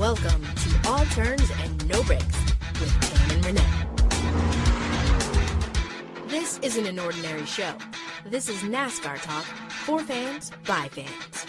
Welcome to All Turns and No Brakes with Tam and Renee. This isn't an ordinary show. This is NASCAR talk for fans by fans.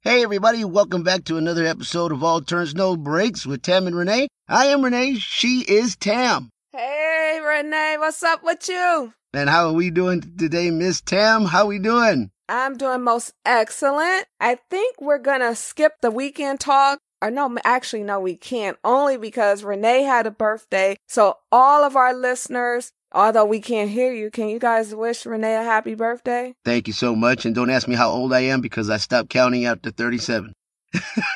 Hey everybody, welcome back to another episode of All Turns No Brakes with Tam and Renee. I am Renee, she is Tam. Hey Renee, what's up with you? And how are we doing today, Miss Tam? How are we doing? I'm doing most excellent. I think we're gonna skip the weekend talk. Or no, actually, no, we can't. Only because Renee had a birthday. So all of our listeners, although we can't hear you, can you guys wish Renee a happy birthday? Thank you so much. And don't ask me how old I am because I stopped counting after 37.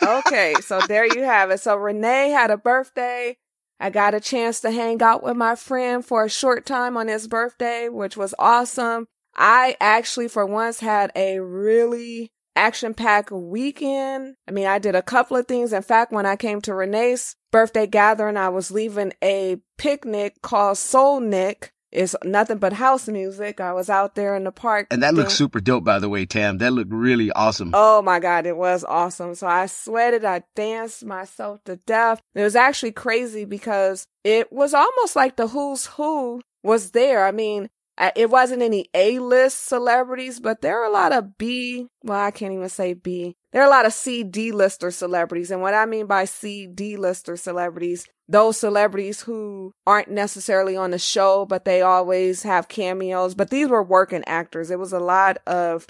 okay, so there you have it. So Renee had a birthday. I got a chance to hang out with my friend for a short time on his birthday, which was awesome. I actually, for once, had a really action packed weekend. I mean, I did a couple of things. In fact, when I came to Renee's birthday gathering, I was leaving a picnic called Soul Nick. It's nothing but house music. I was out there in the park. And that looks super dope, by the way, Tam. That looked really awesome. Oh my God, it was awesome. So I sweated. I danced myself to death. It was actually crazy because it was almost like the who's who was there. I mean, it wasn't any A list celebrities, but there are a lot of B. Well, I can't even say B. There are a lot of C D lister celebrities. And what I mean by C D lister celebrities, those celebrities who aren't necessarily on the show, but they always have cameos. But these were working actors. It was a lot of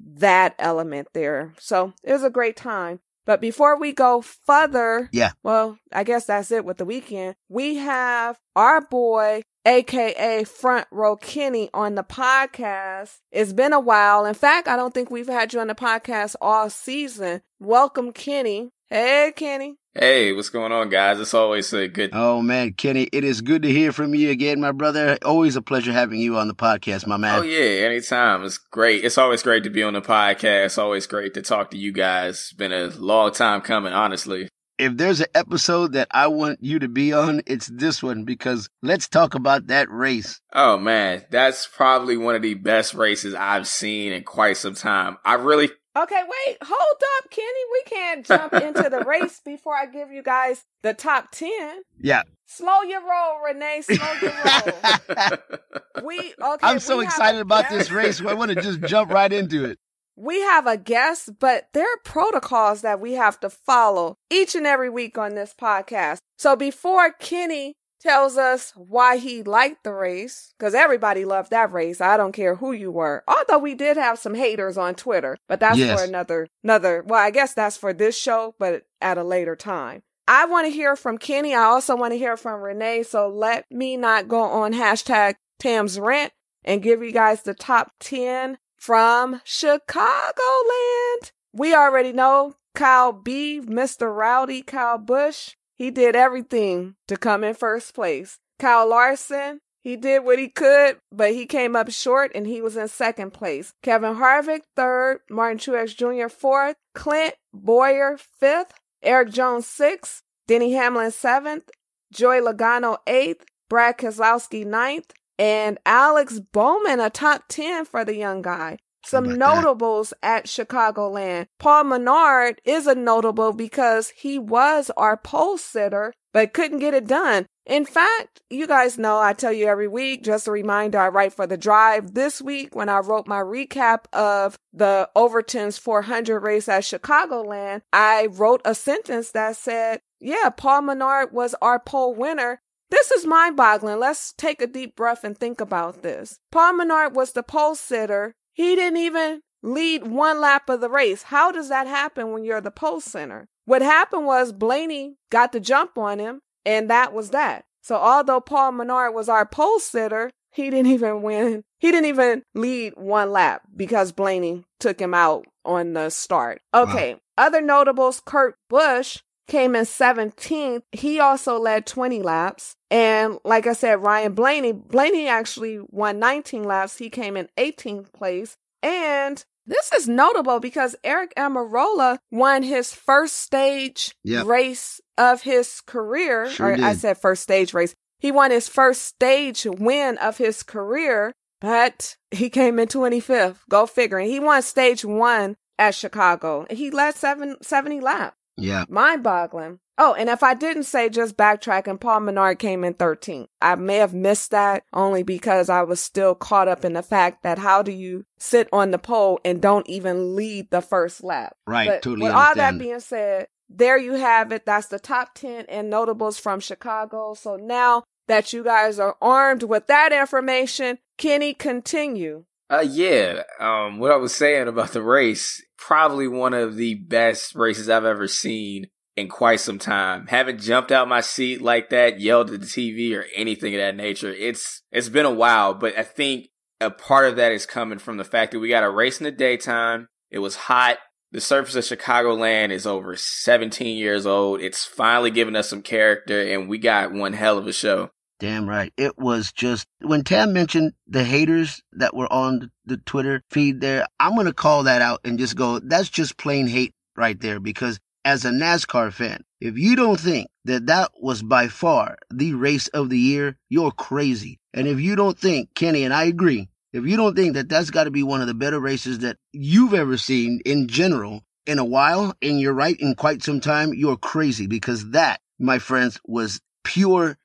that element there. So it was a great time. But before we go further, yeah. Well, I guess that's it with the weekend. We have our boy aka Front Row Kenny, on the podcast. It's been a while. In fact, I don't think we've had you on the podcast all season. Welcome, Kenny. Hey, Kenny. Hey, what's going on, guys? It's always a good. Oh man, Kenny, it is good to hear from you again, my brother. Always a pleasure having you on the podcast, my man. Oh yeah, anytime. It's great. It's always great to be on the podcast. Always great to talk to you guys. It's been a long time coming, honestly if there's an episode that I want you to be on, it's this one because let's talk about that race. Oh man, that's probably one of the best races I've seen in quite some time. I really Okay, wait, hold up, Kenny. We can't jump into the race before I give you guys the top 10. Yeah. Slow your roll, Renee. Slow your roll. we okay. I'm so excited about this race. I want to just jump right into it we have a guest, but there are protocols that we have to follow each and every week on this podcast. So before Kenny tells us why he liked the race, because everybody loved that race. I don't care who you were. Although we did have some haters on Twitter, but that's yes. for another, another, well, I guess that's for this show, but at a later time. I want to hear from Kenny. I also want to hear from Renee. So let me not go on hashtag Tam's rant and give you guys the top 10 from Chicagoland. We already know Kyle B, Mr. Rowdy, Kyle Busch. He did everything to come in first place. Kyle Larson, he did what he could, but he came up short and he was in second place. Kevin Harvick, third. Martin Truex Jr., fourth. Clint Bowyer, fifth. Erik Jones, sixth. Denny Hamlin, seventh. Joey Logano, eighth. Brad Keselowski, ninth and Alex Bowman, a top 10 for the young guy. Some notables that? at Chicagoland. Paul Menard is a notable because he was our pole sitter, but couldn't get it done. In fact, you guys know I tell you every week, just a reminder, I write for the drive. This week, when I wrote my recap of the Overton's 400 race at Chicagoland, I wrote a sentence that said, yeah, Paul Menard was our pole winner, this is mind boggling. Let's take a deep breath and think about this. Paul Menard was the pole sitter. He didn't even lead one lap of the race. How does that happen when you're the pole sitter? What happened was Blaney got the jump on him, and that was that. So although Paul Menard was our pole sitter, he didn't even win. He didn't even lead one lap because Blaney took him out on the start. Okay. Wow. Other notables, Kurt Busch came in 17th. He also led 20 laps. And like I said, Ryan Blaney, Blaney actually won 19 laps. He came in 18th place. And this is notable because Aric Almirola won his first stage yep. race of his career. Sure or did. I said first stage race. He won his first stage win of his career but he came in 25th. Go figuring. He won stage one at Chicago. He led seven, 70 laps. Yeah. Mind boggling. Oh, and if I didn't say just backtracking, Paul Menard came in 13th. I may have missed that only because I was still caught up in the fact that how do you sit on the pole and don't even lead the first lap? Right. But totally with all that being said, there you have it. That's the top 10 and notables from Chicago. So now that you guys are armed with that information, Kenny, continue. Uh, yeah. Um, what I was saying about the race, probably one of the best races I've ever seen in quite some time. Haven't jumped out my seat like that, yelled at the TV or anything of that nature. It's, it's been a while, but I think a part of that is coming from the fact that we got a race in the daytime. It was hot. The surface of Chicagoland is over 17 years old. It's finally giving us some character and we got one hell of a show. Damn right. It was just when Tam mentioned the haters that were on the Twitter feed there, I'm going to call that out and just go, that's just plain hate right there. Because as a NASCAR fan, if you don't think that that was by far the race of the year, you're crazy. And if you don't think, Kenny, and I agree, if you don't think that that's got to be one of the better races that you've ever seen in general in a while, and you're right, in quite some time, you're crazy because that, my friends, was pure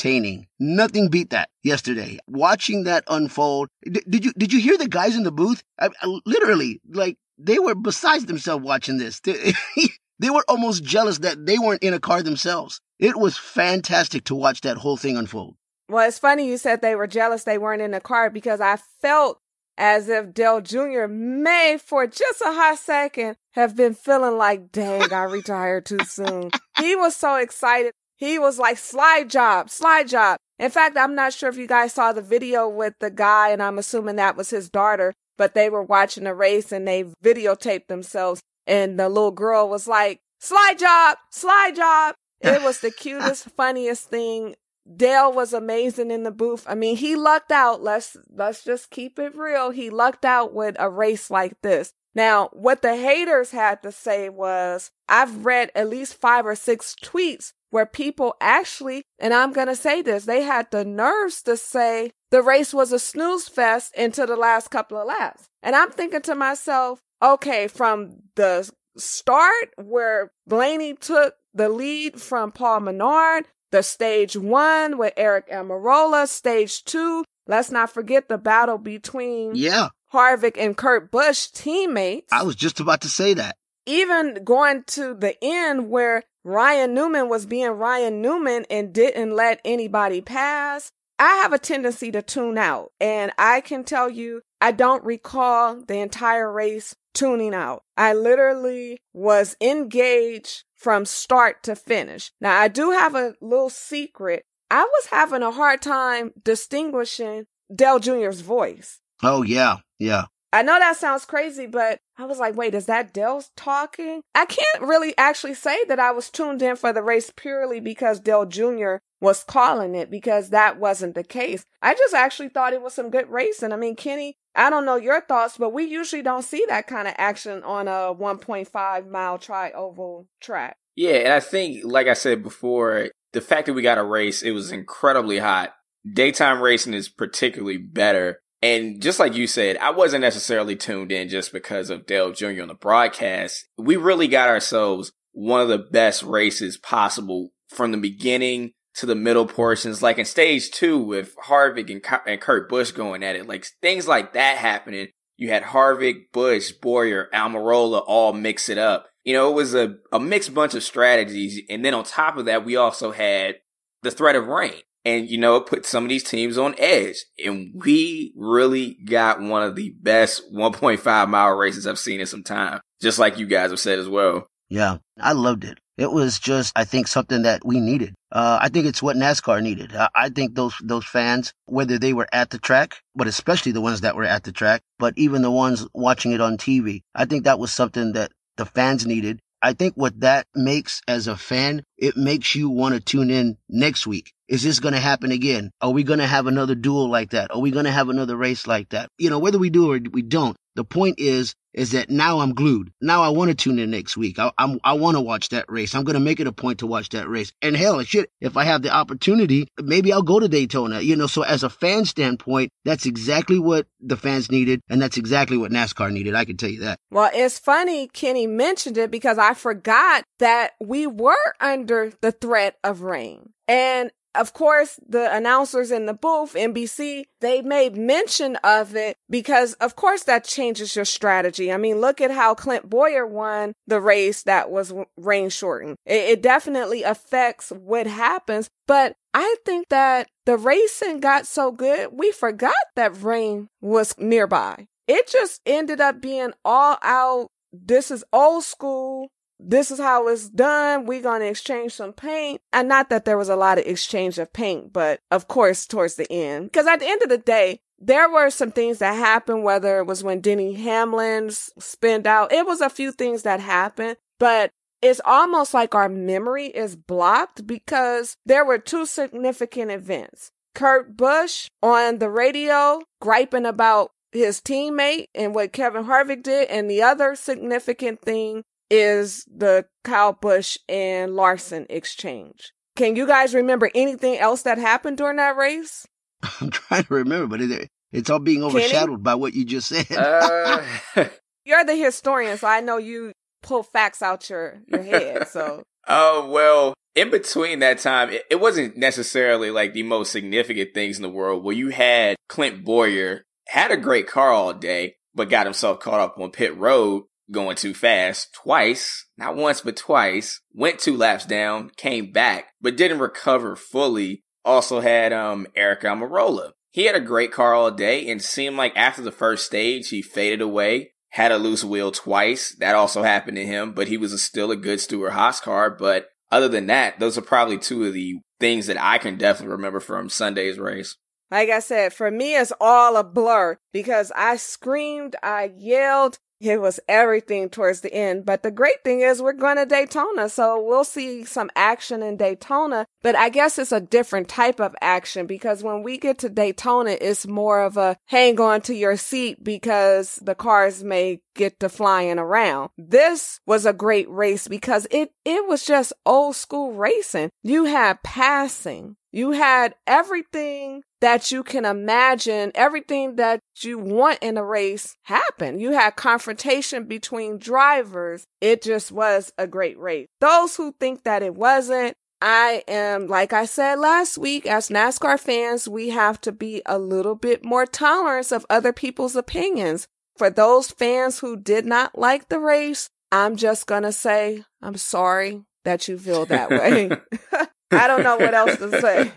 entertaining. Nothing beat that yesterday. Watching that unfold. D- did you did you hear the guys in the booth? I, I, literally, like they were besides themselves watching this. They, were almost jealous that they weren't in a car themselves. It was fantastic to watch that whole thing unfold. Well, it's funny you said they were jealous they weren't in the car because I felt as if Dale Jr. may, for just a hot second, have been feeling like, dang, I retired too soon. He was so excited. He was like, slide job, slide job. In fact, I'm not sure if you guys saw the video with the guy, and I'm assuming that was his daughter, but they were watching the race and they videotaped themselves. And the little girl was like, slide job, slide job. It was the cutest, funniest thing. Dale was amazing in the booth. I mean, he lucked out. Let's let's just keep it real. He lucked out with a race like this. Now, what the haters had to say was, I've read at least five or six tweets where people actually, and I'm going to say this, they had the nerves to say the race was a snooze fest into the last couple of laps. And I'm thinking to myself, okay, from the start where Blaney took the lead from Paul Menard, the stage one with Aric Almirola, stage two, let's not forget the battle between Yeah, Harvick and Kurt Busch teammates. I was just about to say that. Even going to the end where Ryan Newman was being Ryan Newman and didn't let anybody pass. I have a tendency to tune out, and I can tell you, I don't recall the entire race tuning out. I literally was engaged from start to finish. Now, I do have a little secret. I was having a hard time distinguishing Dale Jr.'s voice. Oh yeah, yeah. I know that sounds crazy, but I was like, wait, is that Dale talking? I can't really actually say that I was tuned in for the race purely because Dale Jr. was calling it because that wasn't the case. I just actually thought it was some good racing. I mean, Kenny, I don't know your thoughts, but we usually don't see that kind of action on a 1.5 mile tri oval track. Yeah, and I think, like I said before, the fact that we got a race, it was incredibly hot. Daytime racing is particularly better. And just like you said, I wasn't necessarily tuned in just because of Dale Jr. on the broadcast. We really got ourselves one of the best races possible from the beginning to the middle portions. Like in stage two with Harvick and, and Kurt Busch going at it, like things like that happening. You had Harvick, Busch, Bowyer, Almirola all mix it up. You know, it was a, a mixed bunch of strategies. And then on top of that, we also had the threat of rain. And, you know, it put some of these teams on edge. And we really got one of the best 1.5 mile races I've seen in some time. Just like you guys have said as well. Yeah, I loved it. It was just, I think, something that we needed. Uh, I think it's what NASCAR needed. I, I think those those fans, whether they were at the track, but especially the ones that were at the track, but even the ones watching it on TV, I think that was something that the fans needed. I think what that makes as a fan, it makes you want to tune in next week. is this going to happen again? Are we going to have another duel like that? Are we going to have another race like that? You know, whether we do or we don't, the point is, is that now I'm glued. Now I want to tune in next week. I, I'm, I want to watch that race. I'm going to make it a point to watch that race. And hell, shit, if I have the opportunity, maybe I'll go to Daytona. You know, so as a fan standpoint, that's exactly what the fans needed. And that's exactly what NASCAR needed. I can tell you that. Well, it's funny Kenny mentioned it because I forgot that we were under the threat of rain. And of course, the announcers in the booth, NBC, they made mention of it because, of course, that changes your strategy. I mean, look at how Clint Bowyer won the race that was rain shortened. It, it definitely affects what happens, but I think that the racing got so good, we forgot that rain was nearby. It just ended up being all out. This is old school this is how it's done. We're going to exchange some paint. And not that there was a lot of exchange of paint, but of course, towards the end. Because at the end of the day, there were some things that happened, whether it was when Denny Hamlin's spinned out. It was a few things that happened, but it's almost like our memory is blocked because there were two significant events. Kurt Busch on the radio griping about his teammate and what Kevin Harvick did. And the other significant thing is the Kyle Busch and Larson exchange. Can you guys remember anything else that happened during that race? I'm trying to remember, but it, it's all being overshadowed Kenny? by what you just said. uh... You're the historian, so I know you pull facts out your, your head. So. Oh, well, in between that time, it, it wasn't necessarily like the most significant things in the world. Well, you had Clint Bowyer had a great car all day, but got himself caught up on pit road going too fast twice, not once, but twice, went two laps down, came back, but didn't recover fully. Also had, um, Aric Almirola. He had a great car all day and seemed like after the first stage, he faded away, had a loose wheel twice. That also happened to him, but he was a, still a good Stewart Haas car. But other than that, those are probably two of the things that I can definitely remember from Sunday's race. Like I said, for me, it's all a blur because I screamed, I yelled, it was everything towards the end. But the great thing is we're going to Daytona. So we'll see some action in Daytona. But I guess it's a different type of action because when we get to Daytona, it's more of a hang on to your seat because the cars may get to flying around. This was a great race because it, it was just old school racing. You had passing. You had everything that you can imagine, everything that you want in a race happen. You had confrontation between drivers. It just was a great race. Those who think that it wasn't, I am, like I said last week, as NASCAR fans, we have to be a little bit more tolerant of other people's opinions. For those fans who did not like the race, I'm just going to say, I'm sorry that you feel that way. I don't know what else to say.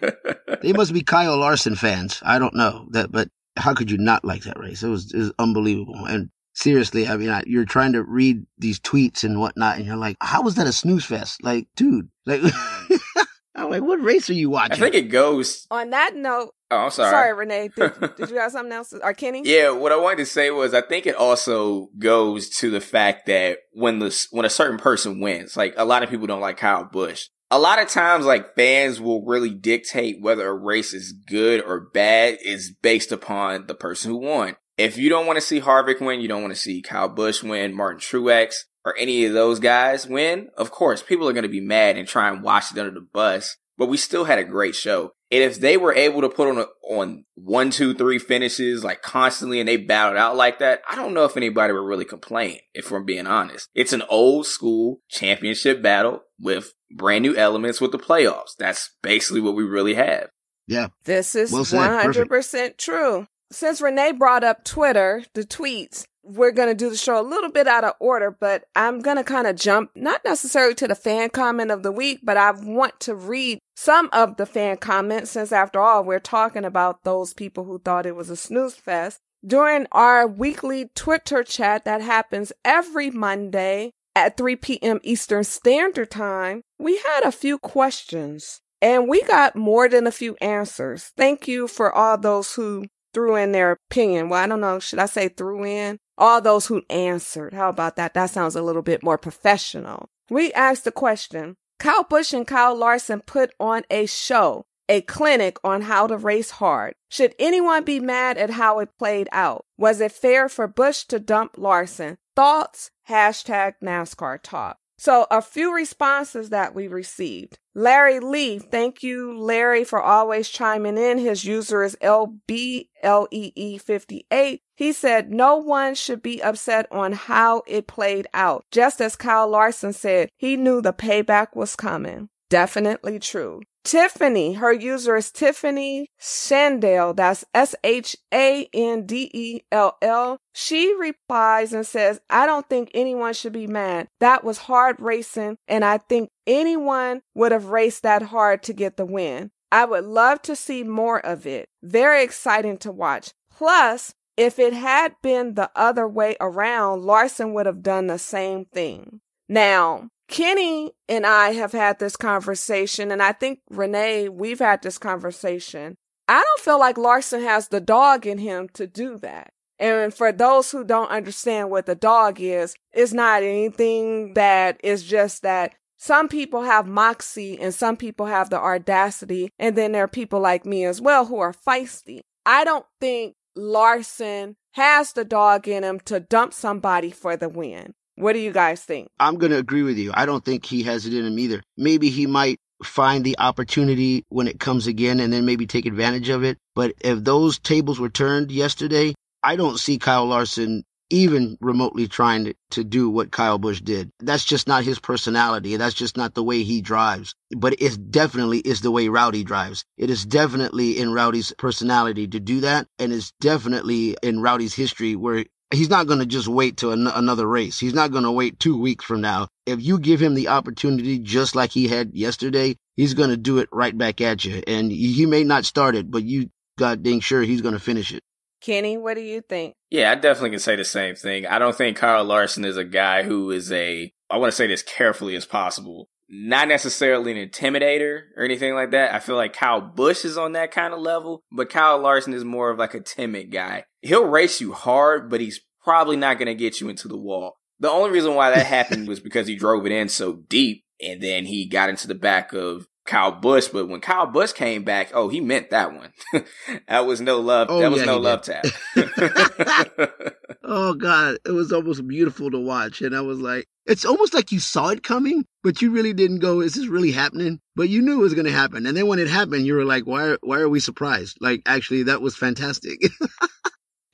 They must be Kyle Larson fans. I don't know that, but how could you not like that race? It was, it was unbelievable. And seriously, I mean, I, you're trying to read these tweets and whatnot, and you're like, how was that a snooze fest? Like, dude, like, I'm like, what race are you watching? I think it goes. On that note, oh, I'm sorry. Sorry, Renee. Did, did you have something else? Or Kenny? Yeah, what I wanted to say was I think it also goes to the fact that when the when a certain person wins, like a lot of people don't like Kyle Busch a lot of times like fans will really dictate whether a race is good or bad is based upon the person who won. If you don't want to see Harvick win, you don't want to see Kyle Busch win, Martin Truex, or any of those guys win, of course, people are going to be mad and try and wash it under the bus. But we still had a great show. And if they were able to put on a, on one, two, three finishes like constantly and they battled out like that, I don't know if anybody would really complain, if we're being honest. It's an old school championship battle with brand new elements with the playoffs. That's basically what we really have. Yeah. This is well 100% Perfect. true. Since Renee brought up Twitter, the tweets, we're going to do the show a little bit out of order, but I'm going to kind of jump, not necessarily to the fan comment of the week, but I want to read some of the fan comments since after all, we're talking about those people who thought it was a snooze fest. During our weekly Twitter chat that happens every Monday at 3 p.m. Eastern Standard Time, we had a few questions and we got more than a few answers. Thank you for all those who threw in their opinion. Well, I don't know. Should I say threw in? All those who answered. How about that? That sounds a little bit more professional. We asked the question Kyle Busch and Kyle Larson put on a show. a clinic on how to race hard. Should anyone be mad at how it played out? Was it fair for Busch to dump Larson? Thoughts? Hashtag NASCAR talk. So, a few responses that we received. Larry Lee, thank you, Larry, for always chiming in. His user is LBLEE58. He said, No one should be upset on how it played out. Just as Kyle Larson said, he knew the payback was coming. Definitely true. Tiffany, her user is Tiffany Shandell. That's S H A N D E L L. She replies and says, I don't think anyone should be mad. That was hard racing, and I think anyone would have raced that hard to get the win. I would love to see more of it. Very exciting to watch. Plus, if it had been the other way around, Larson would have done the same thing. Now, Kenny and I have had this conversation, and I think Renee, we've had this conversation. I don't feel like Larson has the dog in him to do that. And for those who don't understand what the dog is, it's not anything that is just that some people have moxie and some people have the audacity. And then there are people like me as well who are feisty. I don't think Larson has the dog in him to dump somebody for the win. What do you guys think? I'm going to agree with you. I don't think he has it in him either. Maybe he might find the opportunity when it comes again and then maybe take advantage of it. But if those tables were turned yesterday, I don't see Kyle Larson even remotely trying to, do what Kyle Busch did. That's just not his personality. That's just not the way he drives. But it definitely is the way Rowdy drives. It is definitely in Rowdy's personality to do that. And it's definitely in Rowdy's history where he's not going to just wait to an- another race. He's not going to wait two weeks from now. If you give him the opportunity, just like he had yesterday, he's going to do it right back at you. And he may not start it, but you got dang sure he's going to finish it. Kenny, what do you think? Yeah, I definitely can say the same thing. I don't think Kyle Larson is a guy who is a, I want to say this carefully as possible, not necessarily an intimidator or anything like that. I feel like Kyle Busch is on that kind of level, but Kyle Larson is more of like a timid guy. He'll race you hard, but he's probably not going to get you into the wall. The only reason why that happened was because he drove it in so deep and then he got into the back of Kyle Busch, but when Kyle Busch came back, oh, he meant that one. that was no love. Oh, that was yeah, no love tap. oh God, it was almost beautiful to watch, and I was like, it's almost like you saw it coming, but you really didn't go, "Is this really happening?" But you knew it was going to happen, and then when it happened, you were like, "Why? Why are we surprised?" Like, actually, that was fantastic.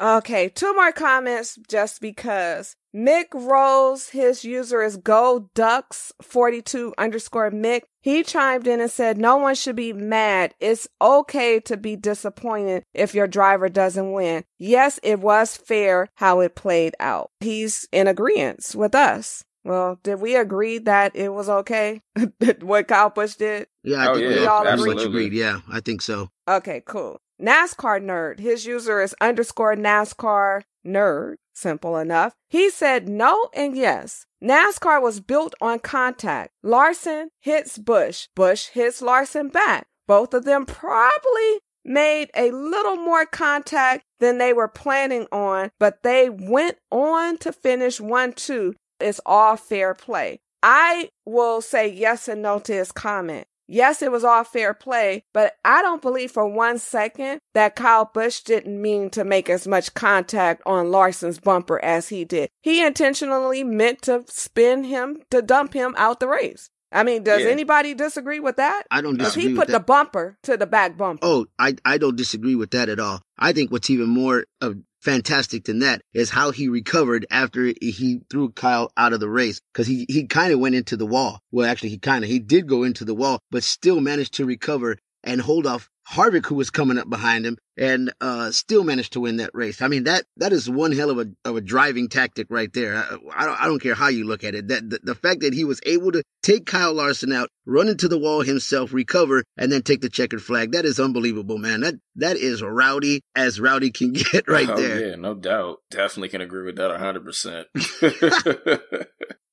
Okay, two more comments just because. Mick Rose, his user is Go Ducks 42 underscore Mick. He chimed in and said, No one should be mad. It's okay to be disappointed if your driver doesn't win. Yes, it was fair how it played out. He's in agreement with us. Well, did we agree that it was okay what Kyle Busch did? Yeah, I oh, think yeah, we all absolutely. agreed. Yeah, I think so. Okay, cool. NASCAR nerd. His user is underscore NASCAR nerd. Simple enough. He said no and yes. NASCAR was built on contact. Larson hits Busch. Busch hits Larson back. Both of them probably made a little more contact than they were planning on, but they went on to finish 1 2. It's all fair play. I will say yes and no to his comment. Yes, it was all fair play, but I don't believe for one second that Kyle Busch didn't mean to make as much contact on Larson's bumper as he did. He intentionally meant to spin him to dump him out the race. I mean, does yeah. anybody disagree with that? I don't disagree. He put the bumper to the back bumper. Oh, I I don't disagree with that at all. I think what's even more of fantastic than that is how he recovered after he threw Kyle out of the race because he, he kind of went into the wall. Well, actually, he kind of, he did go into the wall, but still managed to recover and hold off Harvick, who was coming up behind him, and uh, still managed to win that race. I mean that that is one hell of a of a driving tactic right there. I, I don't I don't care how you look at it. That the, the, fact that he was able to take Kyle Larson out, run into the wall himself, recover, and then take the checkered flag. That is unbelievable, man. That that is rowdy as rowdy can get right oh, there. Yeah, no doubt. Definitely can agree with that hundred percent.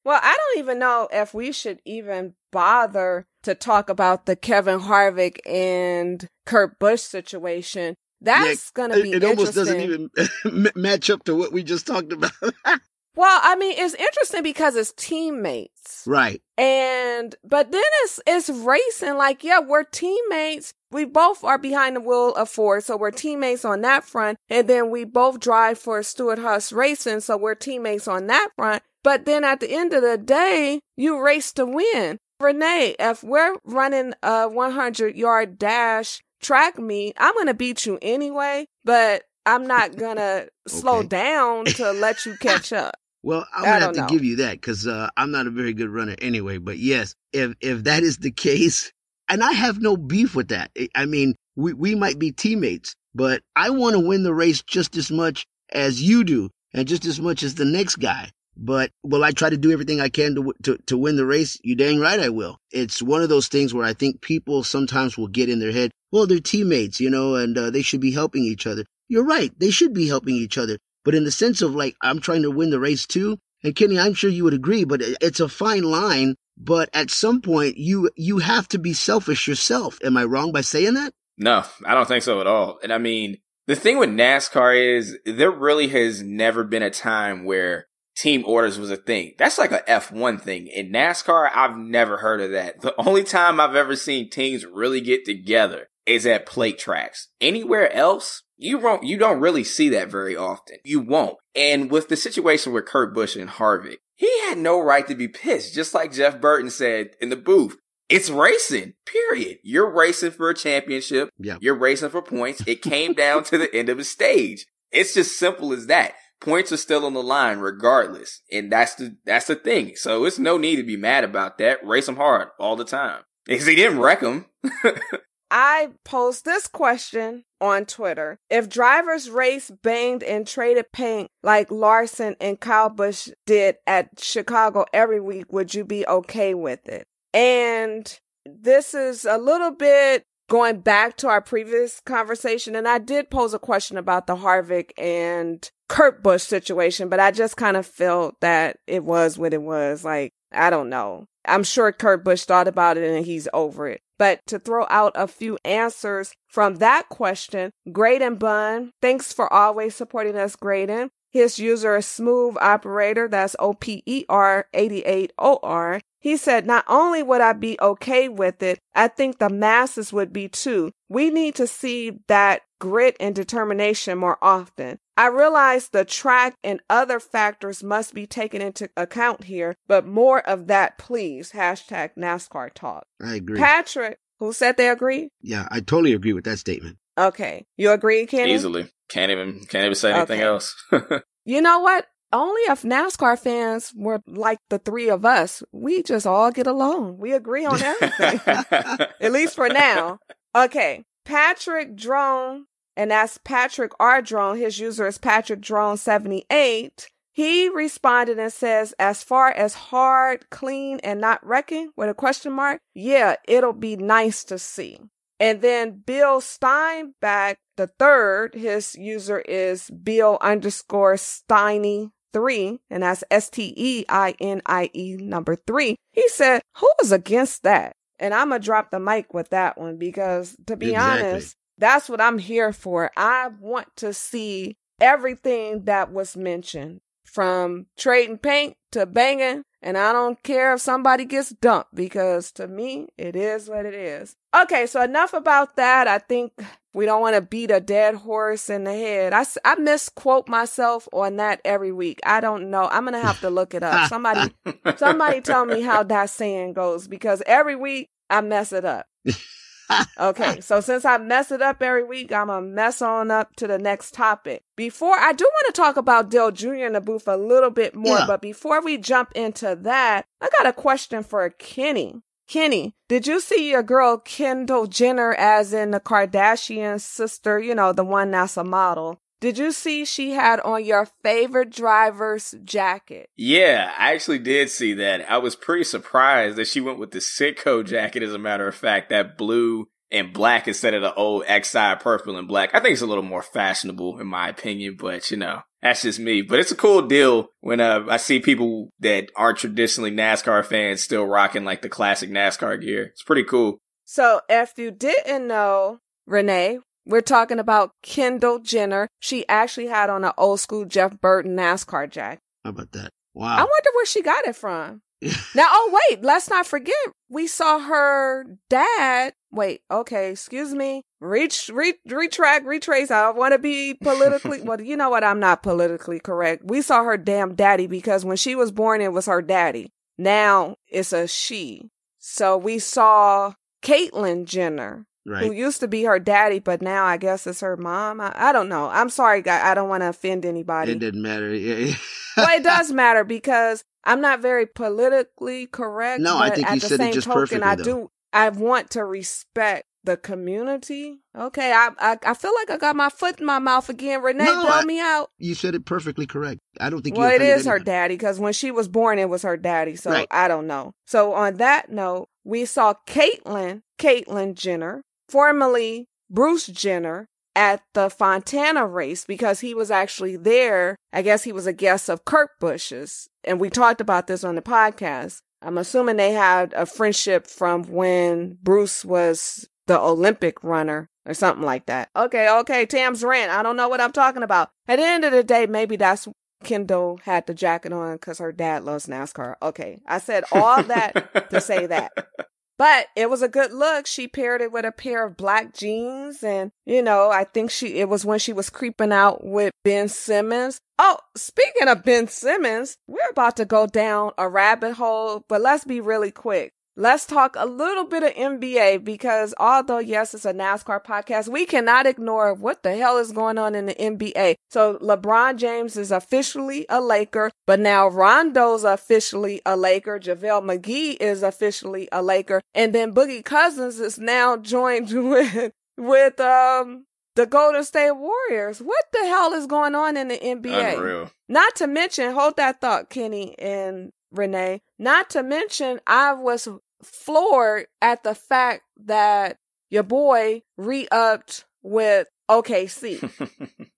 Well, I don't even know if we should even bother to talk about the Kevin Harvick and Kurt Busch situation. That's yeah, going to be it, it almost doesn't even match up to what we just talked about. well, I mean, it's interesting because it's teammates. Right. And but then it's it's racing like, yeah, we're teammates, We both are behind the wheel of Ford, so we're teammates on that front. And then we both drive for Stewart-Haas Racing, so we're teammates on that front. But then at the end of the day, you race to win. Renee, if we're running a 100 yard dash track meet, I'm going to beat you anyway, but I'm not going to slow down to let you catch up. Well, I'm gonna have to know. give you that because uh, I'm not a very good runner anyway. But yes, if if that is the case, and I have no beef with that. I- I mean, we we might be teammates, but I want to win the race just as much as you do, and just as much as the next guy. But will I try to do everything I can to to to win the race? You dang right I will. It's one of those things where I think people sometimes will get in their head, well, they're teammates, you know, and uh, they should be helping each other. You're right, they should be helping each other. But in the sense of like, I'm trying to win the race too. And Kenny, I'm sure you would agree, but it's a fine line. But at some point, you, you have to be selfish yourself. Am I wrong by saying that? No, I don't think so at all. And I mean, the thing with NASCAR is there really has never been a time where team orders was a thing. That's like a F1 thing. In NASCAR, I've never heard of that. The only time I've ever seen teams really get together is at plate tracks. Anywhere else, you won't, you don't really see that very often. You won't. And with the situation with Kurt Busch and Harvick, he had no right to be pissed, just like Jeff Burton said in the booth. It's racing, period. You're racing for a championship. Yeah. You're racing for points. It came down to the end of the stage. It's just simple as that. Points are still on the line regardless. And that's the, that's the thing. So it's no need to be mad about that. Race them hard all the time. Because he didn't wreck them. I posed this question on Twitter. If drivers race banged and traded paint like Larson and Kyle Busch did at Chicago every week, would you be okay with it? And this is a little bit going back to our previous conversation. And I did pose a question about the Harvick and Kurt Busch situation, but I just kind of felt that it was what it was. Like, I don't know. I'm sure Kurt Busch thought about it and he's over it. But to throw out a few answers from that question, Graydon Bun, thanks for always supporting us, Graydon. His user is Smooth Operator, that's O P E R 88 O R. He said, Not only would I be okay with it, I think the masses would be too. We need to see that grit and determination more often. I realize the track and other factors must be taken into account here, but more of that, please. Hashtag NASCAR talk. I agree. Patrick, who said they agree? yeah, I totally agree with that statement. Okay. You agree, Kenny? Easily. Can't even, can't even say anything Okay. else. You know what? Only if NASCAR fans were like the three of us, we just all get along. We agree on everything. At least for now. Okay. Patrick Drone, and that's Patrick R. Drone. His user is Patrick Drone 78. He responded and says, as far as hard, clean, and not wrecking with a question mark, yeah, it'll be nice to see. And then Bill Steinbach the third, his user is Bill underscore Steiny three, and that's S T E I N I E number three. He said, Who is against that? And I'm gonna drop the mic with that one because to be Exactly. honest, that's what I'm here for. I want to see everything that was mentioned from trading paint to banging. And I don't care if somebody gets dumped because to me, it is what it is. Okay, so enough about that. I think we don't want to beat a dead horse in the head. I, I misquote myself on that every week. I don't know. I'm going to have to look it up. Somebody, somebody tell me how that saying goes because every week I mess it up. Okay, so since I mess it up every week, I'm gonna mess on up to the next topic. Before I do want to talk about Dale Jr. in the booth a little bit more, Yeah. but before we jump into that, I got a question for Kenny. Kenny, did you see your girl Kendall Jenner as in the Kardashian sister, you know, the one that's a model? Did you see she had on your favorite driver's jacket? Yeah, I actually did see that. I was pretty surprised that she went with the Citgo jacket, as a matter of fact, that blue and black instead of the old Exide purple and black. I think it's a little more fashionable in my opinion, but you know, that's just me. But it's a cool deal when uh, I see people that aren't traditionally NASCAR fans still rocking like the classic NASCAR gear. It's pretty cool. So, if you didn't know, Renee, we're talking about Kendall Jenner. She actually had on an old school Jeff Burton NASCAR jacket. How about that? Wow. I wonder where she got it from. now, oh wait, let's not forget we saw her dad. Wait, okay, excuse me. Reach, re, retract, retrace. I want to be politically. well, you know what? I'm not politically correct. We saw her damn daddy because when she was born, it was her daddy. Now it's a she. So we saw Caitlyn Jenner, Right. who used to be her daddy, but now I guess it's her mom. I, I don't know. I'm sorry, guy. I don't want to offend anybody. It didn't matter. Well, it does matter because I'm not very politically correct. No, I think at you the said it just token, perfectly, I though. do. I want to respect the community. Okay, I, I I feel like I got my foot in my mouth again. Renee, No, bail I- me out. You said it perfectly correct. I don't think Well, it offended her daddy because when she was born, it was her daddy. So Right. I don't know. So on that note, we saw Caitlyn, Caitlyn Jenner, formerly Bruce Jenner, at the Fontana race because he was actually there. I guess he was a guest of Kurt Busch's, and we talked about this on the podcast. I'm assuming they had a friendship from when Bruce was the Olympic runner or something like that. Okay, okay, Tam's rant. I don't know what I'm talking about. At the end of the day, maybe that's Kendall had the jacket on because her dad loves NASCAR. Okay, I said all that to say that. But it was a good look. She paired it with a pair of black jeans. And, you know, I think she, it was when she was creeping out with Ben Simmons. Oh, speaking of Ben Simmons, we're about to go down a rabbit hole, but let's be really quick. Let's talk a little bit of NBA because although yes, it's a NASCAR podcast, we cannot ignore what the hell is going on in the NBA. So LeBron James is officially a Laker, but now Rondo's officially a Laker. JaVale McGee is officially a Laker. And then Boogie Cousins is now joined with, with, um, the Golden State Warriors. What the hell is going on in the NBA? Unreal. Not to mention, hold that thought, Kenny and Renee. Not to mention, I was floored at the fact that your boy re-upped with OKC,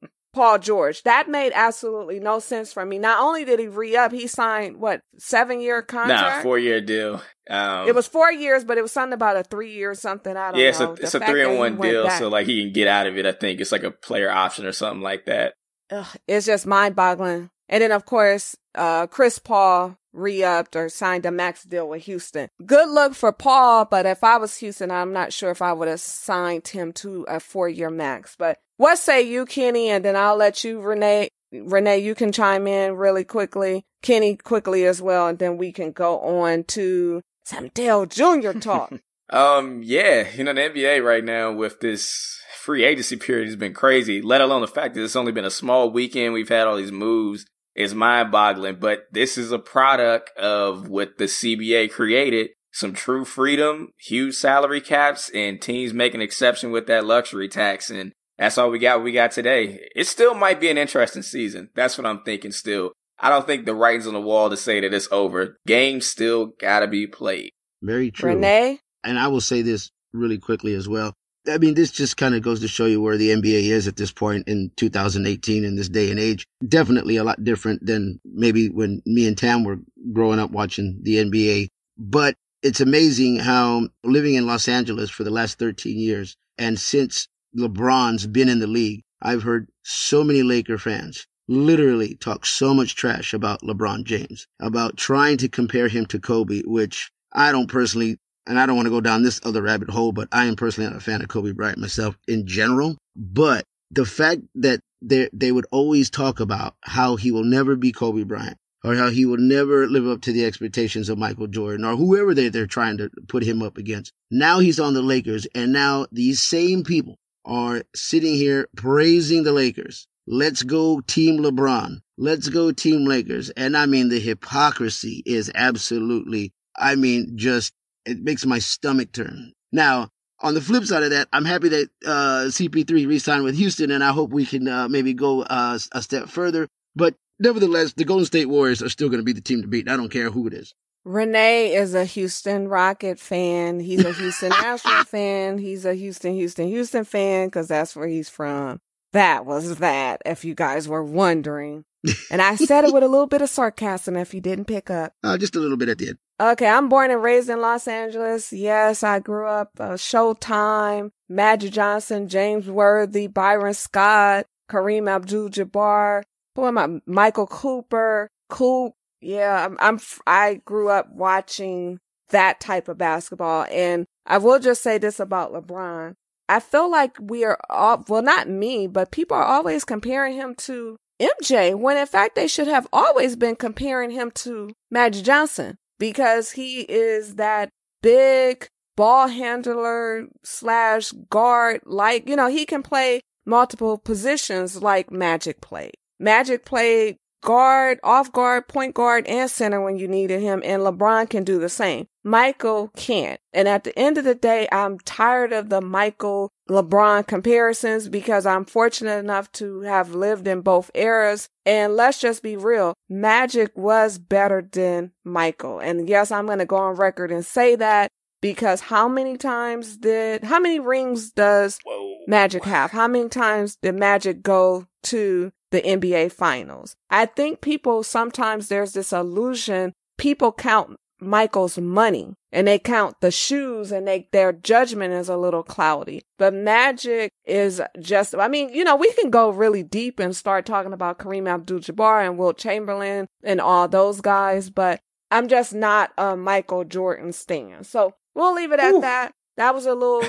Paul George. That made absolutely no sense for me. Not only did he re-up, he signed what seven year contract. nah, four year deal. Um, it was four years, but it was something about a three year something. I don't yeah, it's know. a The it's a three and one deal, back- so like he can get out of it. I think it's like a player option or something like that. Ugh, it's just mind boggling. And then of course, uh, Chris Paul re-upped or signed a max deal with Houston. Good luck for Paul, but if I was Houston, I'm not sure if I would have signed him to a four-year max. But what say you, Kenny? And then I'll let you, Renee. Renee, you can chime in really quickly. Kenny quickly as well, and then we can go on to some Dale Jr. talk. Um, yeah, you know, the NBA right now with this free agency period has been crazy, let alone the fact that it's only been a small weekend. We've had all these moves. It's mind boggling, but this is a product of what the CBA created. Some true freedom, huge salary caps, and teams make an exception with that luxury tax. And that's all we got. We got today. It still might be an interesting season. That's what I'm thinking still. I don't think the writing's on the wall to say that it's over. Games still gotta be played. Very true. Renee, And I will say this really quickly as well. I mean, this just kind of goes to show you where the NBA is at this point in 2018 in this day and age. Definitely a lot different than maybe when me and Tam were growing up watching the NBA. But it's amazing how living in Los Angeles for the last 13 years and since LeBron's been in the league, I've heard so many Laker fans literally talk so much trash about LeBron James, about trying to compare him to Kobe, which I don't personally and I don't want to go down this other rabbit hole, but I am personally not a fan of Kobe Bryant myself in general. But the fact that they they would always talk about how he will never be Kobe Bryant or how he will never live up to the expectations of Michael Jordan or whoever they, they're trying to put him up against. Now he's on the Lakers and now these same people are sitting here praising the Lakers. Let's go team LeBron. Let's go team Lakers. And I mean, the hypocrisy is absolutely, I mean, just it makes my stomach turn. Now, on the flip side of that, I'm happy that uh, CP3 re-signed with Houston, and I hope we can uh, maybe go uh, a step further. But nevertheless, the Golden State Warriors are still going to be the team to beat. I don't care who it is. Renee is a Houston Rocket fan. He's a Houston Astro fan. He's a Houston, Houston, Houston fan because that's where he's from. That was that, if you guys were wondering. And I said it with a little bit of sarcasm if you didn't pick up. Uh, just a little bit at the end. Okay, I'm born and raised in Los Angeles. Yes, I grew up uh, Showtime, Magic Johnson, James Worthy, Byron Scott, Kareem Abdul-Jabbar, who am I? Michael Cooper, Coop, Yeah, I'm, I'm I grew up watching that type of basketball, and I will just say this about LeBron. I feel like we are all, well, not me, but people are always comparing him to MJ when in fact they should have always been comparing him to Magic Johnson because he is that big ball handler slash guard. Like, you know, he can play multiple positions like Magic played. Magic played guard, off guard, point guard, and center when you needed him, and LeBron can do the same. Michael can't. And at the end of the day, I'm tired of the Michael LeBron comparisons because I'm fortunate enough to have lived in both eras. And let's just be real, Magic was better than Michael. And yes, I'm going to go on record and say that because how many times did, how many rings does Whoa. Magic have? How many times did Magic go to the NBA finals. I think people sometimes there's this illusion people count Michael's money and they count the shoes and they their judgment is a little cloudy. But Magic is just I mean, you know, we can go really deep and start talking about Kareem Abdul-Jabbar and Wilt Chamberlain and all those guys, but I'm just not a Michael Jordan stan. So we'll leave it at Ooh. that. That was a little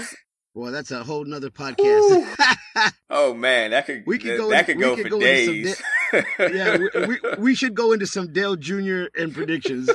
Boy, that's a whole nother podcast. oh man, that could we could go that could go could for go days. Da- yeah, we, we, we should go into some Dale Jr. and predictions.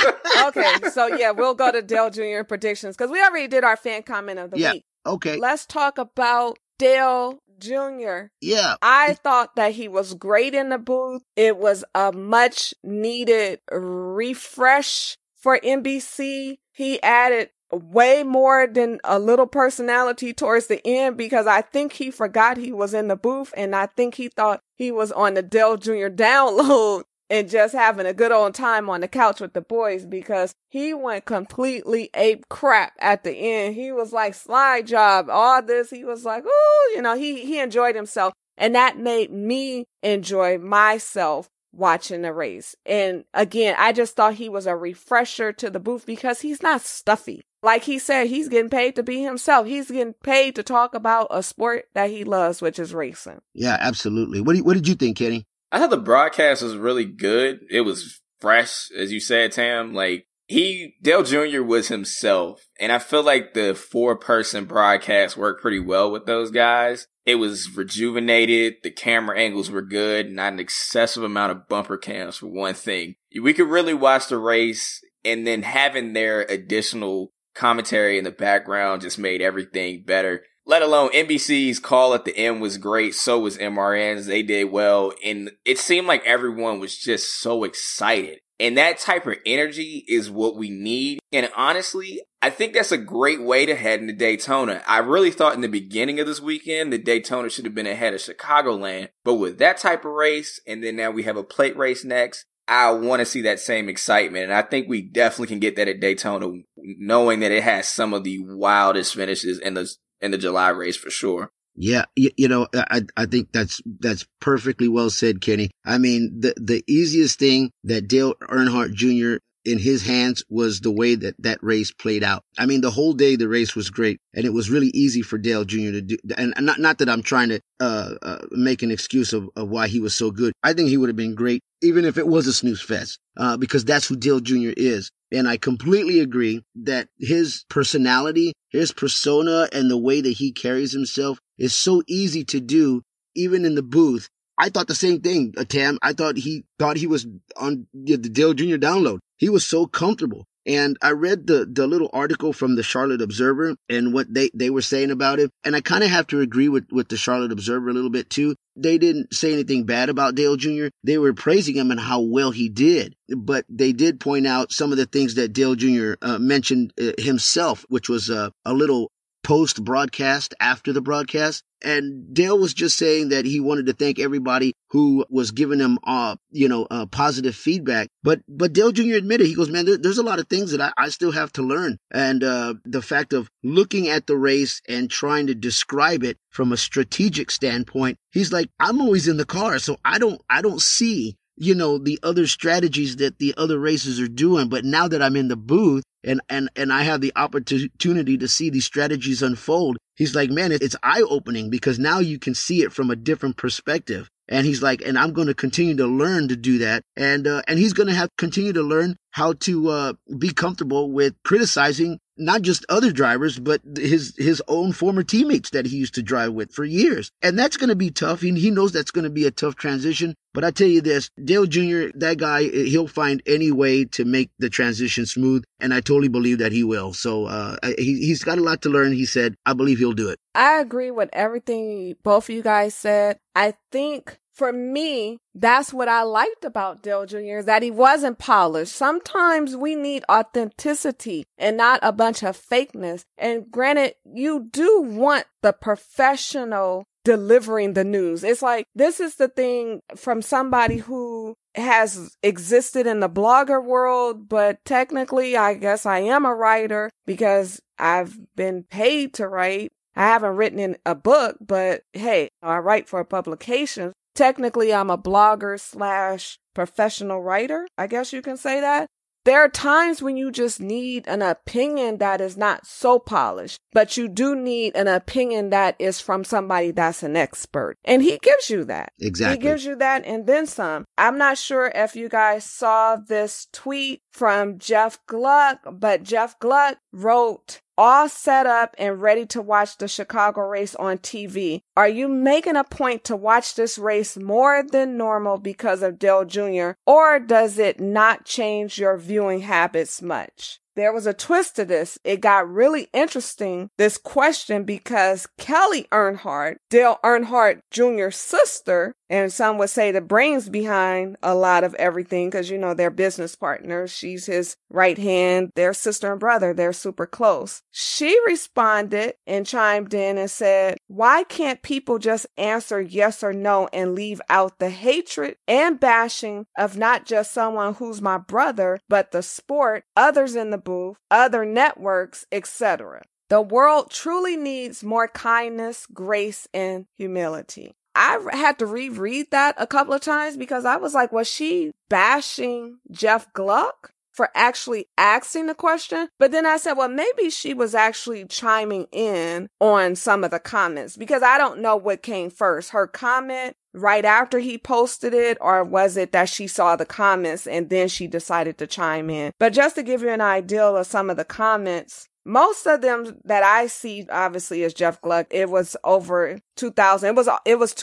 okay, so yeah, we'll go to Dale Jr. and predictions because we already did our fan comment of the yeah, week. Okay, let's talk about Dale Jr. Yeah. I thought that he was great in the booth. It was a much needed refresh for NBC. He added way more than a little personality towards the end because I think he forgot he was in the booth and I think he thought he was on the Dale Jr. download and just having a good old time on the couch with the boys because he went completely ape crap at the end. He was like slide job, all this. He was like, oh, you know, he, he enjoyed himself. And that made me enjoy myself watching the race. And again, I just thought he was a refresher to the booth because he's not stuffy. Like he said, he's getting paid to be himself. He's getting paid to talk about a sport that he loves, which is racing. Yeah, absolutely. What, do you, what did you think, Kenny? I thought the broadcast was really good. It was fresh, as you said, Tam. Like, he, Dale Jr. was himself. And I feel like the four person broadcast worked pretty well with those guys. It was rejuvenated. The camera angles were good. Not an excessive amount of bumper cams for one thing. We could really watch the race and then having their additional commentary in the background just made everything better. Let alone NBC's call at the end was great. So was MRN's. They did well. And it seemed like everyone was just so excited. And that type of energy is what we need. And honestly, I think that's a great way to head into Daytona. I really thought in the beginning of this weekend that Daytona should have been ahead of Chicagoland. But with that type of race, and then now we have a plate race next, I want to see that same excitement. And I think we definitely can get that at Daytona, knowing that it has some of the wildest finishes in the, in the July race for sure. Yeah, you, you, know, I I think that's that's perfectly well said, Kenny. I mean, the the easiest thing that Dale Earnhardt Jr in his hands was the way that that race played out. I mean, the whole day the race was great, and it was really easy for Dale Jr. to do. And not not that I'm trying to uh, uh, make an excuse of, of why he was so good. I think he would have been great even if it was a snooze fest, uh, because that's who Dale Jr. is. And I completely agree that his personality, his persona, and the way that he carries himself is so easy to do, even in the booth. I thought the same thing, uh, Tam. I thought he thought he was on the Dale Jr. download. He was so comfortable. And I read the, the little article from the Charlotte Observer and what they, they were saying about it. And I kind of have to agree with, with the Charlotte Observer a little bit too. They didn't say anything bad about Dale Jr. They were praising him and how well he did. But they did point out some of the things that Dale Jr. Uh, mentioned uh, himself, which was uh, a little post broadcast after the broadcast. And Dale was just saying that he wanted to thank everybody who was giving him, uh, you know, uh, positive feedback. But, but Dale Jr. admitted, he goes, man, there, there's a lot of things that I, I still have to learn. And, uh, the fact of looking at the race and trying to describe it from a strategic standpoint, he's like, I'm always in the car. So I don't, I don't see you know, the other strategies that the other races are doing. But now that I'm in the booth and, and, and I have the opportunity to see these strategies unfold, he's like, man, it's eye opening because now you can see it from a different perspective. And he's like, and I'm going to continue to learn to do that. And, uh, and he's going to have continue to learn how to, uh, be comfortable with criticizing not just other drivers, but his his own former teammates that he used to drive with for years. And that's going to be tough. He, he knows that's going to be a tough transition. But I tell you this, Dale Jr., that guy, he'll find any way to make the transition smooth. And I totally believe that he will. So uh, he, he's got a lot to learn. He said, I believe he'll do it. I agree with everything both of you guys said. I think for me, that's what I liked about Dale Jr. is that he wasn't polished. Sometimes we need authenticity and not a bunch of fakeness. And granted, you do want the professional delivering the news. It's like, this is the thing from somebody who has existed in the blogger world, but technically, I guess I am a writer because I've been paid to write. I haven't written in a book, but hey, I write for a publication. Technically, I'm a blogger slash professional writer. I guess you can say that. There are times when you just need an opinion that is not so polished, but you do need an opinion that is from somebody that's an expert. And he gives you that. Exactly. He gives you that and then some. I'm not sure if you guys saw this tweet from Jeff Gluck, but Jeff Gluck wrote all set up and ready to watch the Chicago race on TV. Are you making a point to watch this race more than normal because of Dale Jr., or does it not change your viewing habits much? there was a twist to this. It got really interesting, this question, because Kelley Earnhardt, Dale Earnhardt Jr.'s sister, and some would say the brains behind a lot of everything, because you know they're business partners. She's his right hand, their sister and brother, they're super close. She responded and chimed in and said, Why can't people just answer yes or no and leave out the hatred and bashing of not just someone who's my brother, but the sport, others in the booth, other networks, etc. The world truly needs more kindness, grace, and humility. I had to reread that a couple of times because I was like, was she bashing Jeff Gluck? for actually asking the question. But then I said, well, maybe she was actually chiming in on some of the comments because I don't know what came first, her comment right after he posted it, or was it that she saw the comments and then she decided to chime in? But just to give you an idea of some of the comments, most of them that I see, obviously, is Jeff Gluck. It was over 2,000. It was it was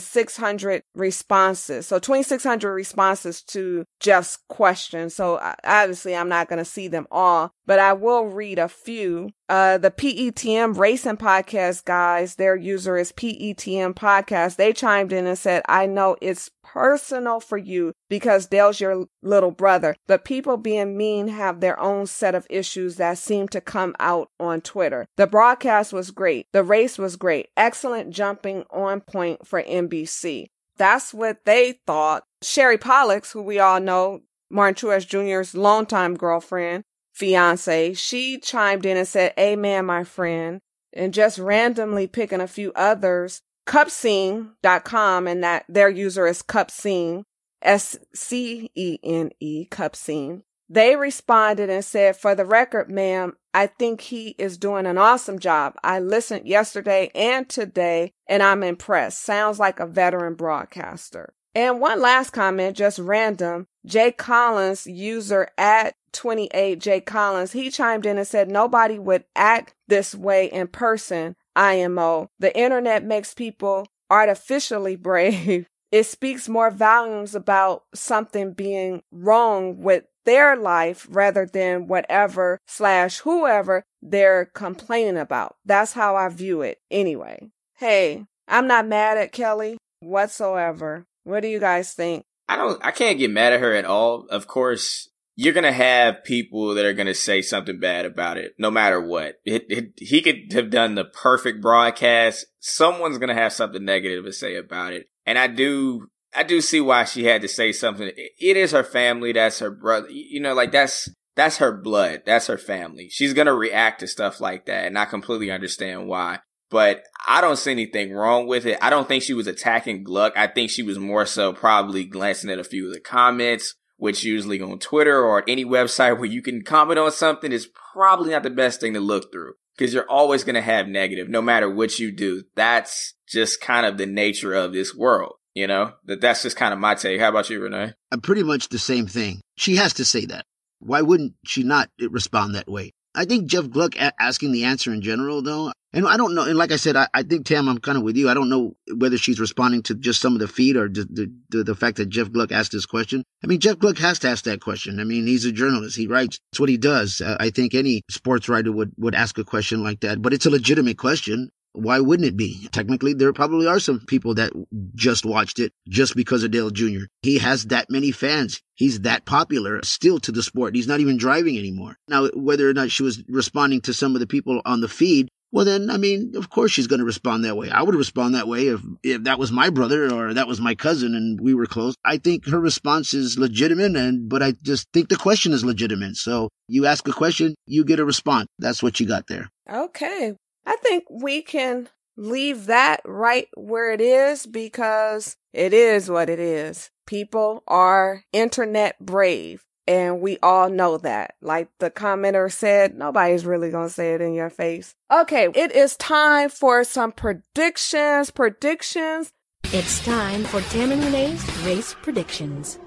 2,600 responses. So 2,600 responses to Jeff's question. So obviously, I'm not going to see them all, but I will read a few. Uh, the PETM Racing Podcast guys, their user is PETM Podcast. They chimed in and said, I know it's personal for you because Dale's your little brother, but people being mean have their own set of issues that seem to come out on Twitter. The broadcast was great. The race was great. Excellent jumping on point for NBC. That's what they thought. Sherry Pollex, who we all know, Martin Truex Jr.'s longtime girlfriend, fiance, she chimed in and said, Amen, my friend. And just randomly picking a few others, cupscene.com, and that their user is cupscene, S C E N E, cupscene. They responded and said, For the record, ma'am, I think he is doing an awesome job. I listened yesterday and today, and I'm impressed. Sounds like a veteran broadcaster. And one last comment, just random. Jay Collins, user at 28 Jay Collins, he chimed in and said nobody would act this way in person. IMO. The internet makes people artificially brave. It speaks more volumes about something being wrong with their life rather than whatever slash whoever they're complaining about. That's how I view it anyway. Hey, I'm not mad at Kelley whatsoever. What do you guys think? I don't, I can't get mad at her at all. Of course, you're going to have people that are going to say something bad about it, no matter what. It, it, he could have done the perfect broadcast. Someone's going to have something negative to say about it. And I do, I do see why she had to say something. It is her family. That's her brother. You know, like that's, that's her blood. That's her family. She's to react to stuff like that. And I completely understand why but I don't see anything wrong with it. I don't think she was attacking Gluck. I think she was more so probably glancing at a few of the comments, which usually on Twitter or any website where you can comment on something is probably not the best thing to look through because you're always going to have negative no matter what you do. That's just kind of the nature of this world. You know, that that's just kind of my take. How about you, Renee? I'm pretty much the same thing. She has to say that. Why wouldn't she not respond that way? I think Jeff Gluck asking the answer in general, though, and I don't know. And like I said, I, I think Tam, I'm kind of with you. I don't know whether she's responding to just some of the feed or the, the, the, fact that Jeff Gluck asked this question. I mean, Jeff Gluck has to ask that question. I mean, he's a journalist. He writes. It's what he does. Uh, I think any sports writer would, would ask a question like that, but it's a legitimate question. Why wouldn't it be? Technically, there probably are some people that just watched it just because of Dale Jr. He has that many fans. He's that popular still to the sport. He's not even driving anymore. Now, whether or not she was responding to some of the people on the feed, well, then, I mean, of course she's going to respond that way. I would respond that way if, if that was my brother or that was my cousin and we were close. I think her response is legitimate and, but I just think the question is legitimate. So you ask a question, you get a response. That's what you got there. Okay. I think we can leave that right where it is because it is what it is. People are internet brave. And we all know that. Like the commenter said, nobody's really going to say it in your face. Okay, it is time for some predictions. Predictions. It's time for Tam and Renee's race predictions.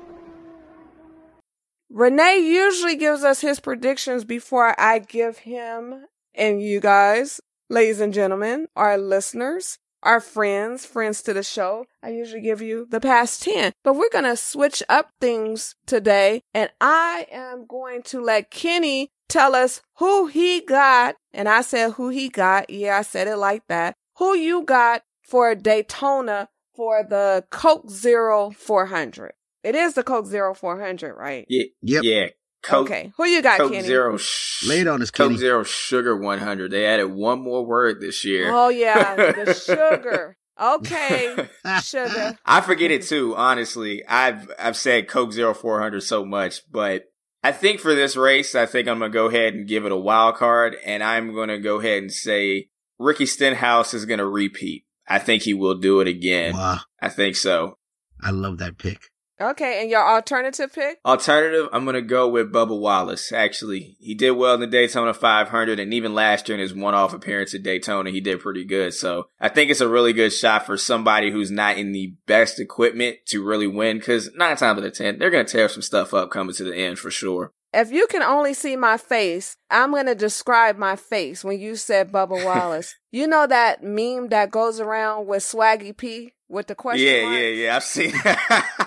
Renee usually gives us his predictions before I give him and you guys, ladies and gentlemen, our listeners, our friends, friends to the show. I usually give you the past 10, but we're going to switch up things today. And I am going to let Kenny tell us who he got. And I said who he got. Yeah, I said it like that. Who you got for Daytona for the Coke Zero 400. It is the Coke Zero 400, right? Yeah. Yep. Yeah. Coke, okay. Who you got, Coke Kenny? Zero. Sh- Lay it on us, Coke Kenny. Zero Sugar 100. They added one more word this year. Oh, yeah. The sugar. Okay. Sugar. I forget it too, honestly. I've I've said Coke 400 so much, but I think for this race, I think I'm gonna go ahead and give it a wild card, and I'm gonna go ahead and say Ricky Stenhouse is gonna repeat. I think he will do it again. Wow. I think so. I love that pick. Okay. And your alternative pick? Alternative, I'm gonna go with Bubba Wallace. Actually, he did well in the Daytona 500, and even last year in his one-off appearance at Daytona, he did pretty good. So I think it's a really good shot for somebody who's not in the best equipment to really win. Because nine times out of ten, they're gonna tear some stuff up coming to the end for sure. If you can only see my face, I'm going to describe my face when you said Bubba Wallace. you know that meme that goes around with Swaggy P with the question Yeah, mark? yeah, yeah. I've seen.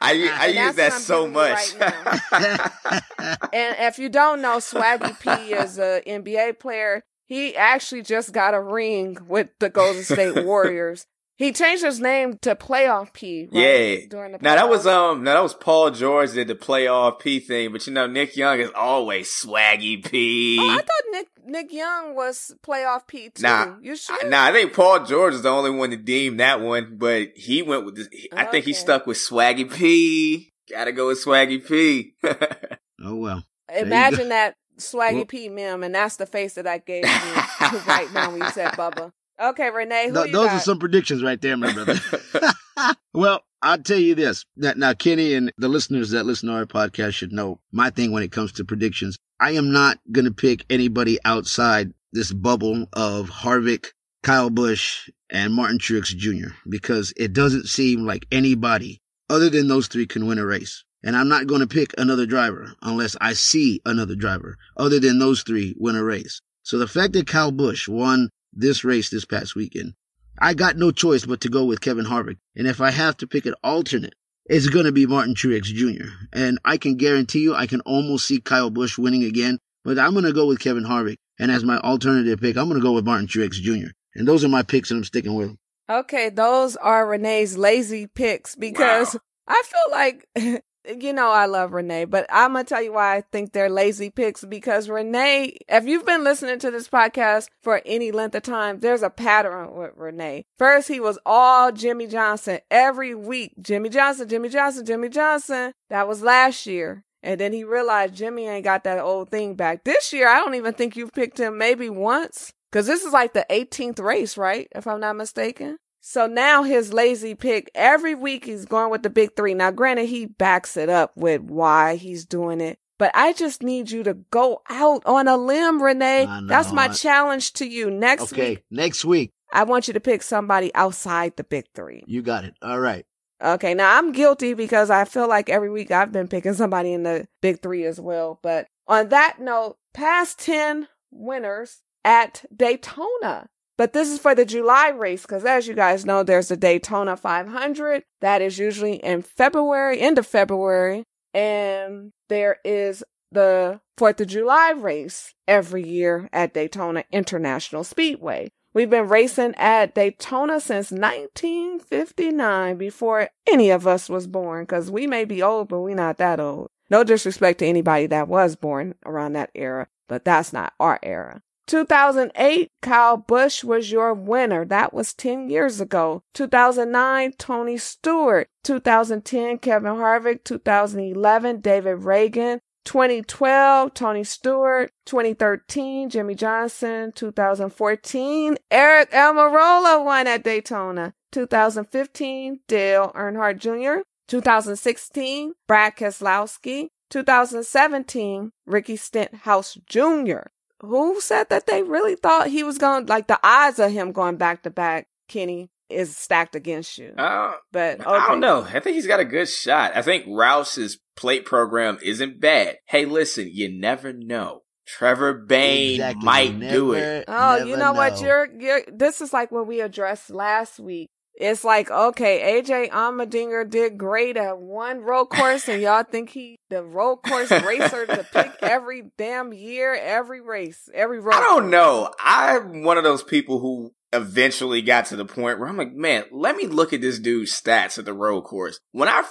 I I use that so much. right And if you don't know, Swaggy P is a NBA player. He actually just got a ring with the Golden State Warriors. He changed his name to Playoff P. Right? Yeah. During the Now that was um now that was Paul George did the playoff P thing, but you know Nick Young is always swaggy P. Oh, I thought Nick Nick Young was playoff P too. Nah, you sure? I- Nah, I think Paul George is the only one to deem that one, but he went with this. I think he stuck with Swaggy P. Gotta go with Swaggy P. Oh, well. Imagine that Swaggy Well- P meme, and that's the face that I gave you right now when you said Bubba. Okay, Renee, who Th- you those got? are some predictions right there, my brother. well, I'll tell you this. Now, now, Kenny and the listeners that listen to our podcast should know my thing when it comes to predictions. I am not going to pick anybody outside this bubble of Harvick, Kyle Busch, and Martin Truex Jr. because it doesn't seem like anybody other than those three can win a race. And I'm not going to pick another driver unless I see another driver other than those three win a race. So the fact that Kyle Busch won this race this past weekend, I got no choice but to go with Kevin Harvick. And if I have to pick an alternate, it's going to be Martin Truex Jr. And I can guarantee you, I can almost see Kyle Busch winning again, but I'm going to go with Kevin Harvick. And as my alternative pick, I'm going to go with Martin Truex Jr. And those are my picks and I'm sticking with them. Okay, those are Renee's lazy picks because Wow. I feel like, you know, I love Renee, but I'm to tell you why I think they're lazy picks because Renee, if you've been listening to this podcast for any length of time, there's a pattern with Renee. First, he was all Jimmie Johnson every week. Jimmie Johnson, Jimmie Johnson, Jimmie Johnson. That was last year. And then he realized Jimmie ain't got that old thing back. This year, I don't even think you've picked him maybe once. Cause this is like the 18th race, right? If I'm not mistaken. So now his lazy pick, every week he's going with the big three. Now, granted, he backs it up with why he's doing it. But I just need you to go out on a limb, Renee. Know, That's my I- challenge to you next Okay, week. next week, I want you to pick somebody outside the big three. You got it. All right. Okay, now I'm guilty because I feel like every week I've been picking somebody in the big three as well. But on that note, past 10 winners at Daytona. But this is for the July race because, as you guys know, there's the Daytona 500 that is usually in February, end of February. And there is the 4th of July race every year at Daytona International Speedway. We've been racing at Daytona since 1959 before any of us was born because we may be old, but we're not that old. No disrespect to anybody that was born around that era, but that's not our era. 2008, Kyle Busch was your winner. That was 10 years ago. 2009, Tony Stewart. 2010, Kevin Harvick. 2011, David Ragan. 2012, Tony Stewart. 2013, Jimmie Johnson. 2014, Aric Almirola won at Daytona. 2015, Dale Earnhardt Jr. 2016, Brad Keselowski. 2017, Ricky Stenhouse Jr. Who said that they really thought he was going, like the odds of him going back to back, Kenny, is stacked against you. Uh, but okay. I don't know. I think he's got a good shot. I think Roush's plate program isn't bad. Hey, listen, you never know. Trevor Bayne Exactly. might You do it. Oh, you never know what? You're you're this is like what we addressed last week. It's like, okay, AJ Allmendinger did great at one road course, and y'all think he the road course racer to pick every damn year, every race, every road. I don't course. know. I'm one of those people who eventually got to the point where I'm like, man, let me look at this dude's stats at the road course. When I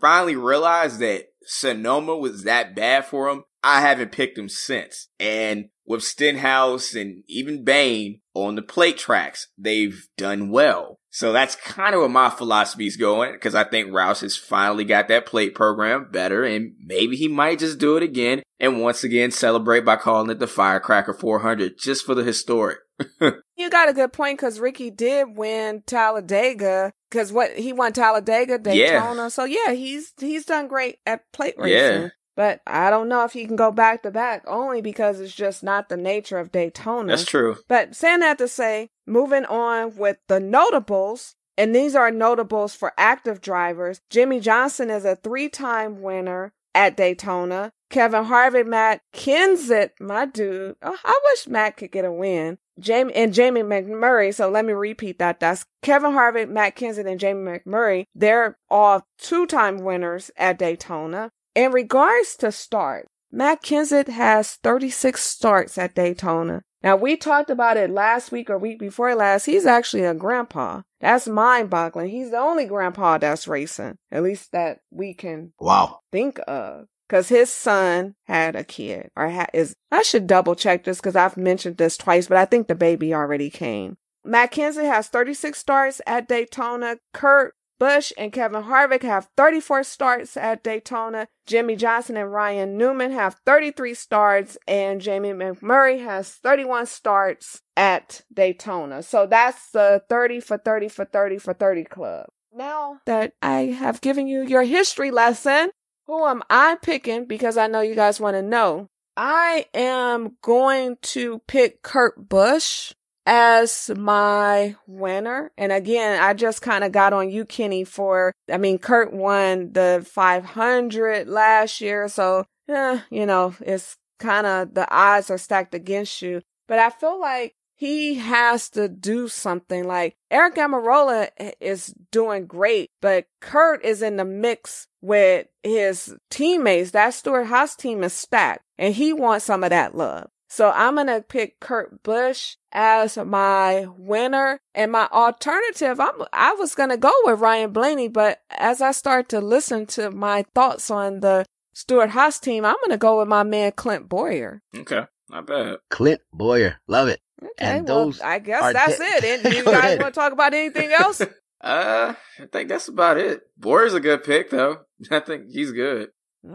finally realized that Sonoma was that bad for him, I haven't picked him since. And with Stenhouse and even Bayne on the plate tracks, they've done well. So that's kind of where my philosophy is going because I think Roush has finally got that plate program better and maybe he might just do it again and once again celebrate by calling it the Firecracker 400 just for the historic. You got a good point because Ricky did win Talladega because what he won Talladega, Daytona. So yeah, he's he's done great at plate racing. Yeah. But I don't know if he can go back to back only because it's just not the nature of Daytona. That's true. But saying that to say, moving on with the notables, and these are notables for active drivers. Jimmie Johnson is a three-time winner at Daytona. Kevin Harvick, Matt Kenseth, my dude. Oh, I wish Matt could get a win. Jamie and Jamie McMurray. So let me repeat that. That's Kevin Harvick, Matt Kenseth, and Jamie McMurray. They're all two-time winners at Daytona. In regards to start, Matt Kenseth has 36 starts at Daytona. Now we talked about it last week or week before last. He's actually a grandpa. That's mind boggling. He's the only grandpa that's racing, at least that we can Wow. think of. Cause his son had a kid or ha- is, I should double check this cause I've mentioned this twice, but I think the baby already came. Matt Kenseth has 36 starts at Daytona. Kurt Busch and Kevin Harvick have 34 starts at Daytona. Jimmie Johnson and Ryan Newman have 33 starts, and Jamie McMurray has 31 starts at Daytona. So that's the 30 for 30 for 30 for 30 club. Now that I have given you your history lesson, who am I picking? Because I know you guys want to know. I am going to pick Kurt Busch as my winner. And again, I just kind of got on you, Kenny, for, I mean, Kurt won the 500 last year. So, eh, you know, it's kind of the odds are stacked against you. But I feel like he has to do something like Aric Almirola is doing great, but Kurt is in the mix with his teammates. That Stewart-Haas team is stacked and he wants some of that love. So I'm going to pick Kurt Busch as my winner and my alternative. I'm, I was going to go with Ryan Blaney, but as I start to listen to my thoughts on the Stewart-Haas team, I'm going to go with my man Clint Bowyer. Okay. Not bad. Clint Bowyer. Love it. Okay, And well, I guess that's te- it. And you guys want to talk about anything else? Uh, I think that's about it. Bowyer's a good pick, though. I think he's good.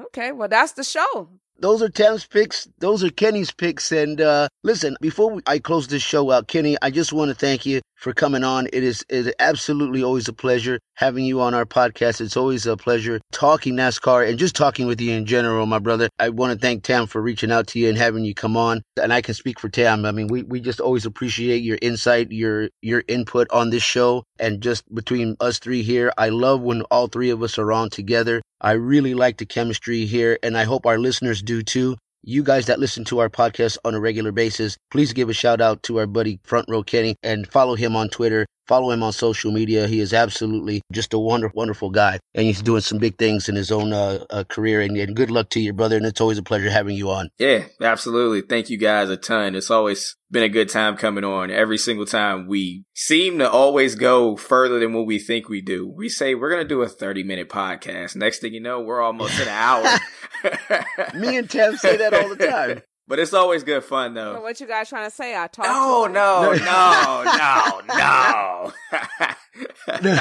Okay, well, that's the show. Those are Tam's picks. Those are Kenny's picks. And uh, listen, before we, I close this show out, Kenny, I just want to thank you for coming on. It is, it is absolutely always a pleasure having you on our podcast. It's always a pleasure talking NASCAR and just talking with you in general, my brother. I want to thank Tam for reaching out to you and having you come on. And I can speak for Tam. I mean, we, we just always appreciate your insight, your your input on this show. And just between us three here, I love when all three of us are on together. I really like the chemistry here, and I hope our listeners do too. You guys that listen to our podcast on a regular basis, please give a shout out to our buddy Front Row Kenny and follow him on Twitter Follow him on social media. He is absolutely just a wonderful, wonderful guy, and he's doing some big things in his own uh, uh, career. And, and, good luck to your brother. And it's always a pleasure having you on. Yeah, absolutely. Thank you guys a ton. It's always been a good time coming on. Every single time we seem to always go further than what we think we do. We say we're gonna do a thirty minute podcast. Next thing you know, we're almost an hour. Me and Tim say that all the time. But it's always good fun though. So what you guys trying to say? I talk. No, no, no, no, no, no.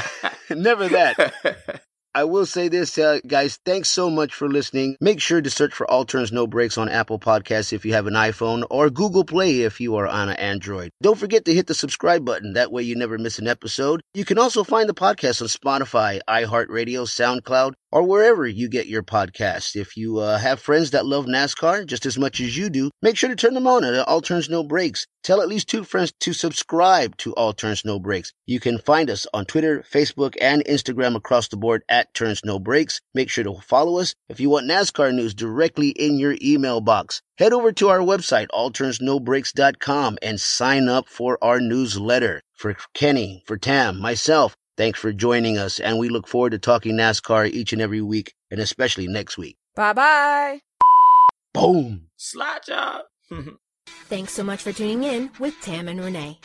Never that. I will say this, uh, guys. Thanks so much for listening. Make sure to search for All Turns No Brakes on Apple Podcasts if you have an iPhone or Google Play if you are on an Android. Don't forget to hit the subscribe button. That way you never miss an episode. You can also find the podcast on Spotify, iHeartRadio, SoundCloud, or wherever you get your podcast. If you uh, have friends that love NASCAR just as much as you do, make sure to turn them on at All Turns No Brakes. Tell at least two friends to subscribe to All Turns No Brakes. You can find us on Twitter, Facebook, and Instagram across the board at Turns No Brakes. Make sure to follow us if you want NASCAR news directly in your email box. Head over to our website, allturnsnobrakes.com, and sign up for our newsletter. For Kenny, for Tam, myself, Thanks for joining us, and we look forward to talking NASCAR each and every week, and especially next week. Bye bye. Boom. Slide job. Thanks so much for tuning in with Tam and Renee.